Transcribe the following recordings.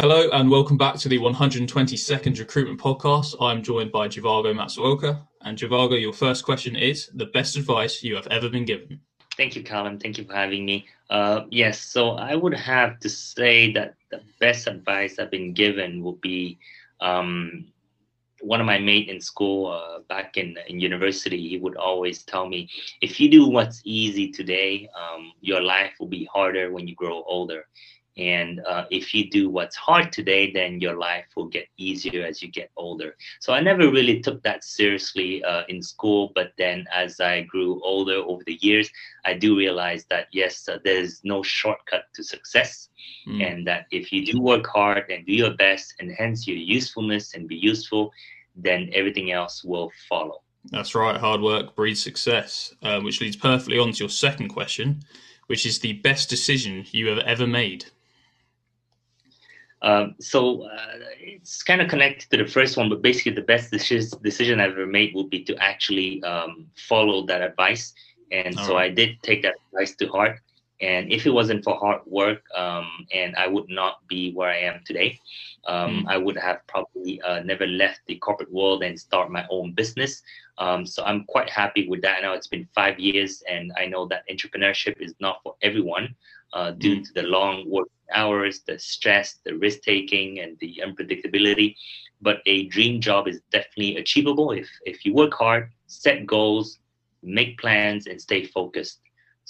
Hello and welcome back to the 120 Second Recruitment Podcast. I'm joined by Jivago Matsuoka. And Jivago, your first question is the best advice you have ever been given. Thank you, Callum. Thank you for having me. Uh, yes, so I would have to say that the best advice I've been given would be um, one of my mate in school uh, back in, in university. He would always tell me, if you do what's easy today, um, your life will be harder when you grow older. And uh, if you do what's hard today, then your life will get easier as you get older. So I never really took that seriously uh, in school. But then as I grew older over the years, I do realize that yes, uh, there's no shortcut to success. Mm. And that if you do work hard and do your best, enhance your usefulness and be useful, then everything else will follow. That's right. Hard work breeds success, uh, which leads perfectly on to your second question, which is the best decision you have ever made. Um, so uh, it's kind of connected to the first one, but basically the best decision, decision I've ever made would be to actually um, follow that advice. And All so right. I did take that advice to heart. And if it wasn't for hard work, um, and I would not be where I am today, um, mm. I would have probably uh, never left the corporate world and start my own business. Um, so I'm quite happy with that. Now it's been five years, and I know that entrepreneurship is not for everyone uh, due mm. to the long work hours, the stress, the risk taking, and the unpredictability. But a dream job is definitely achievable if if you work hard, set goals, make plans, and stay focused.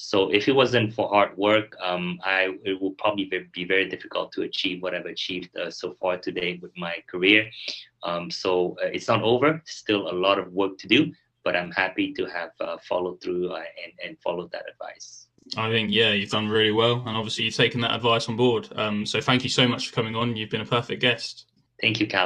So if it wasn't for hard work, um, I it would probably be very difficult to achieve what I've achieved uh, so far today with my career. Um, so uh, it's not over. Still a lot of work to do, but I'm happy to have uh, followed through uh, and and followed that advice. I think yeah, you've done really well, and obviously you've taken that advice on board. Um, so thank you so much for coming on. You've been a perfect guest. Thank you, Cal.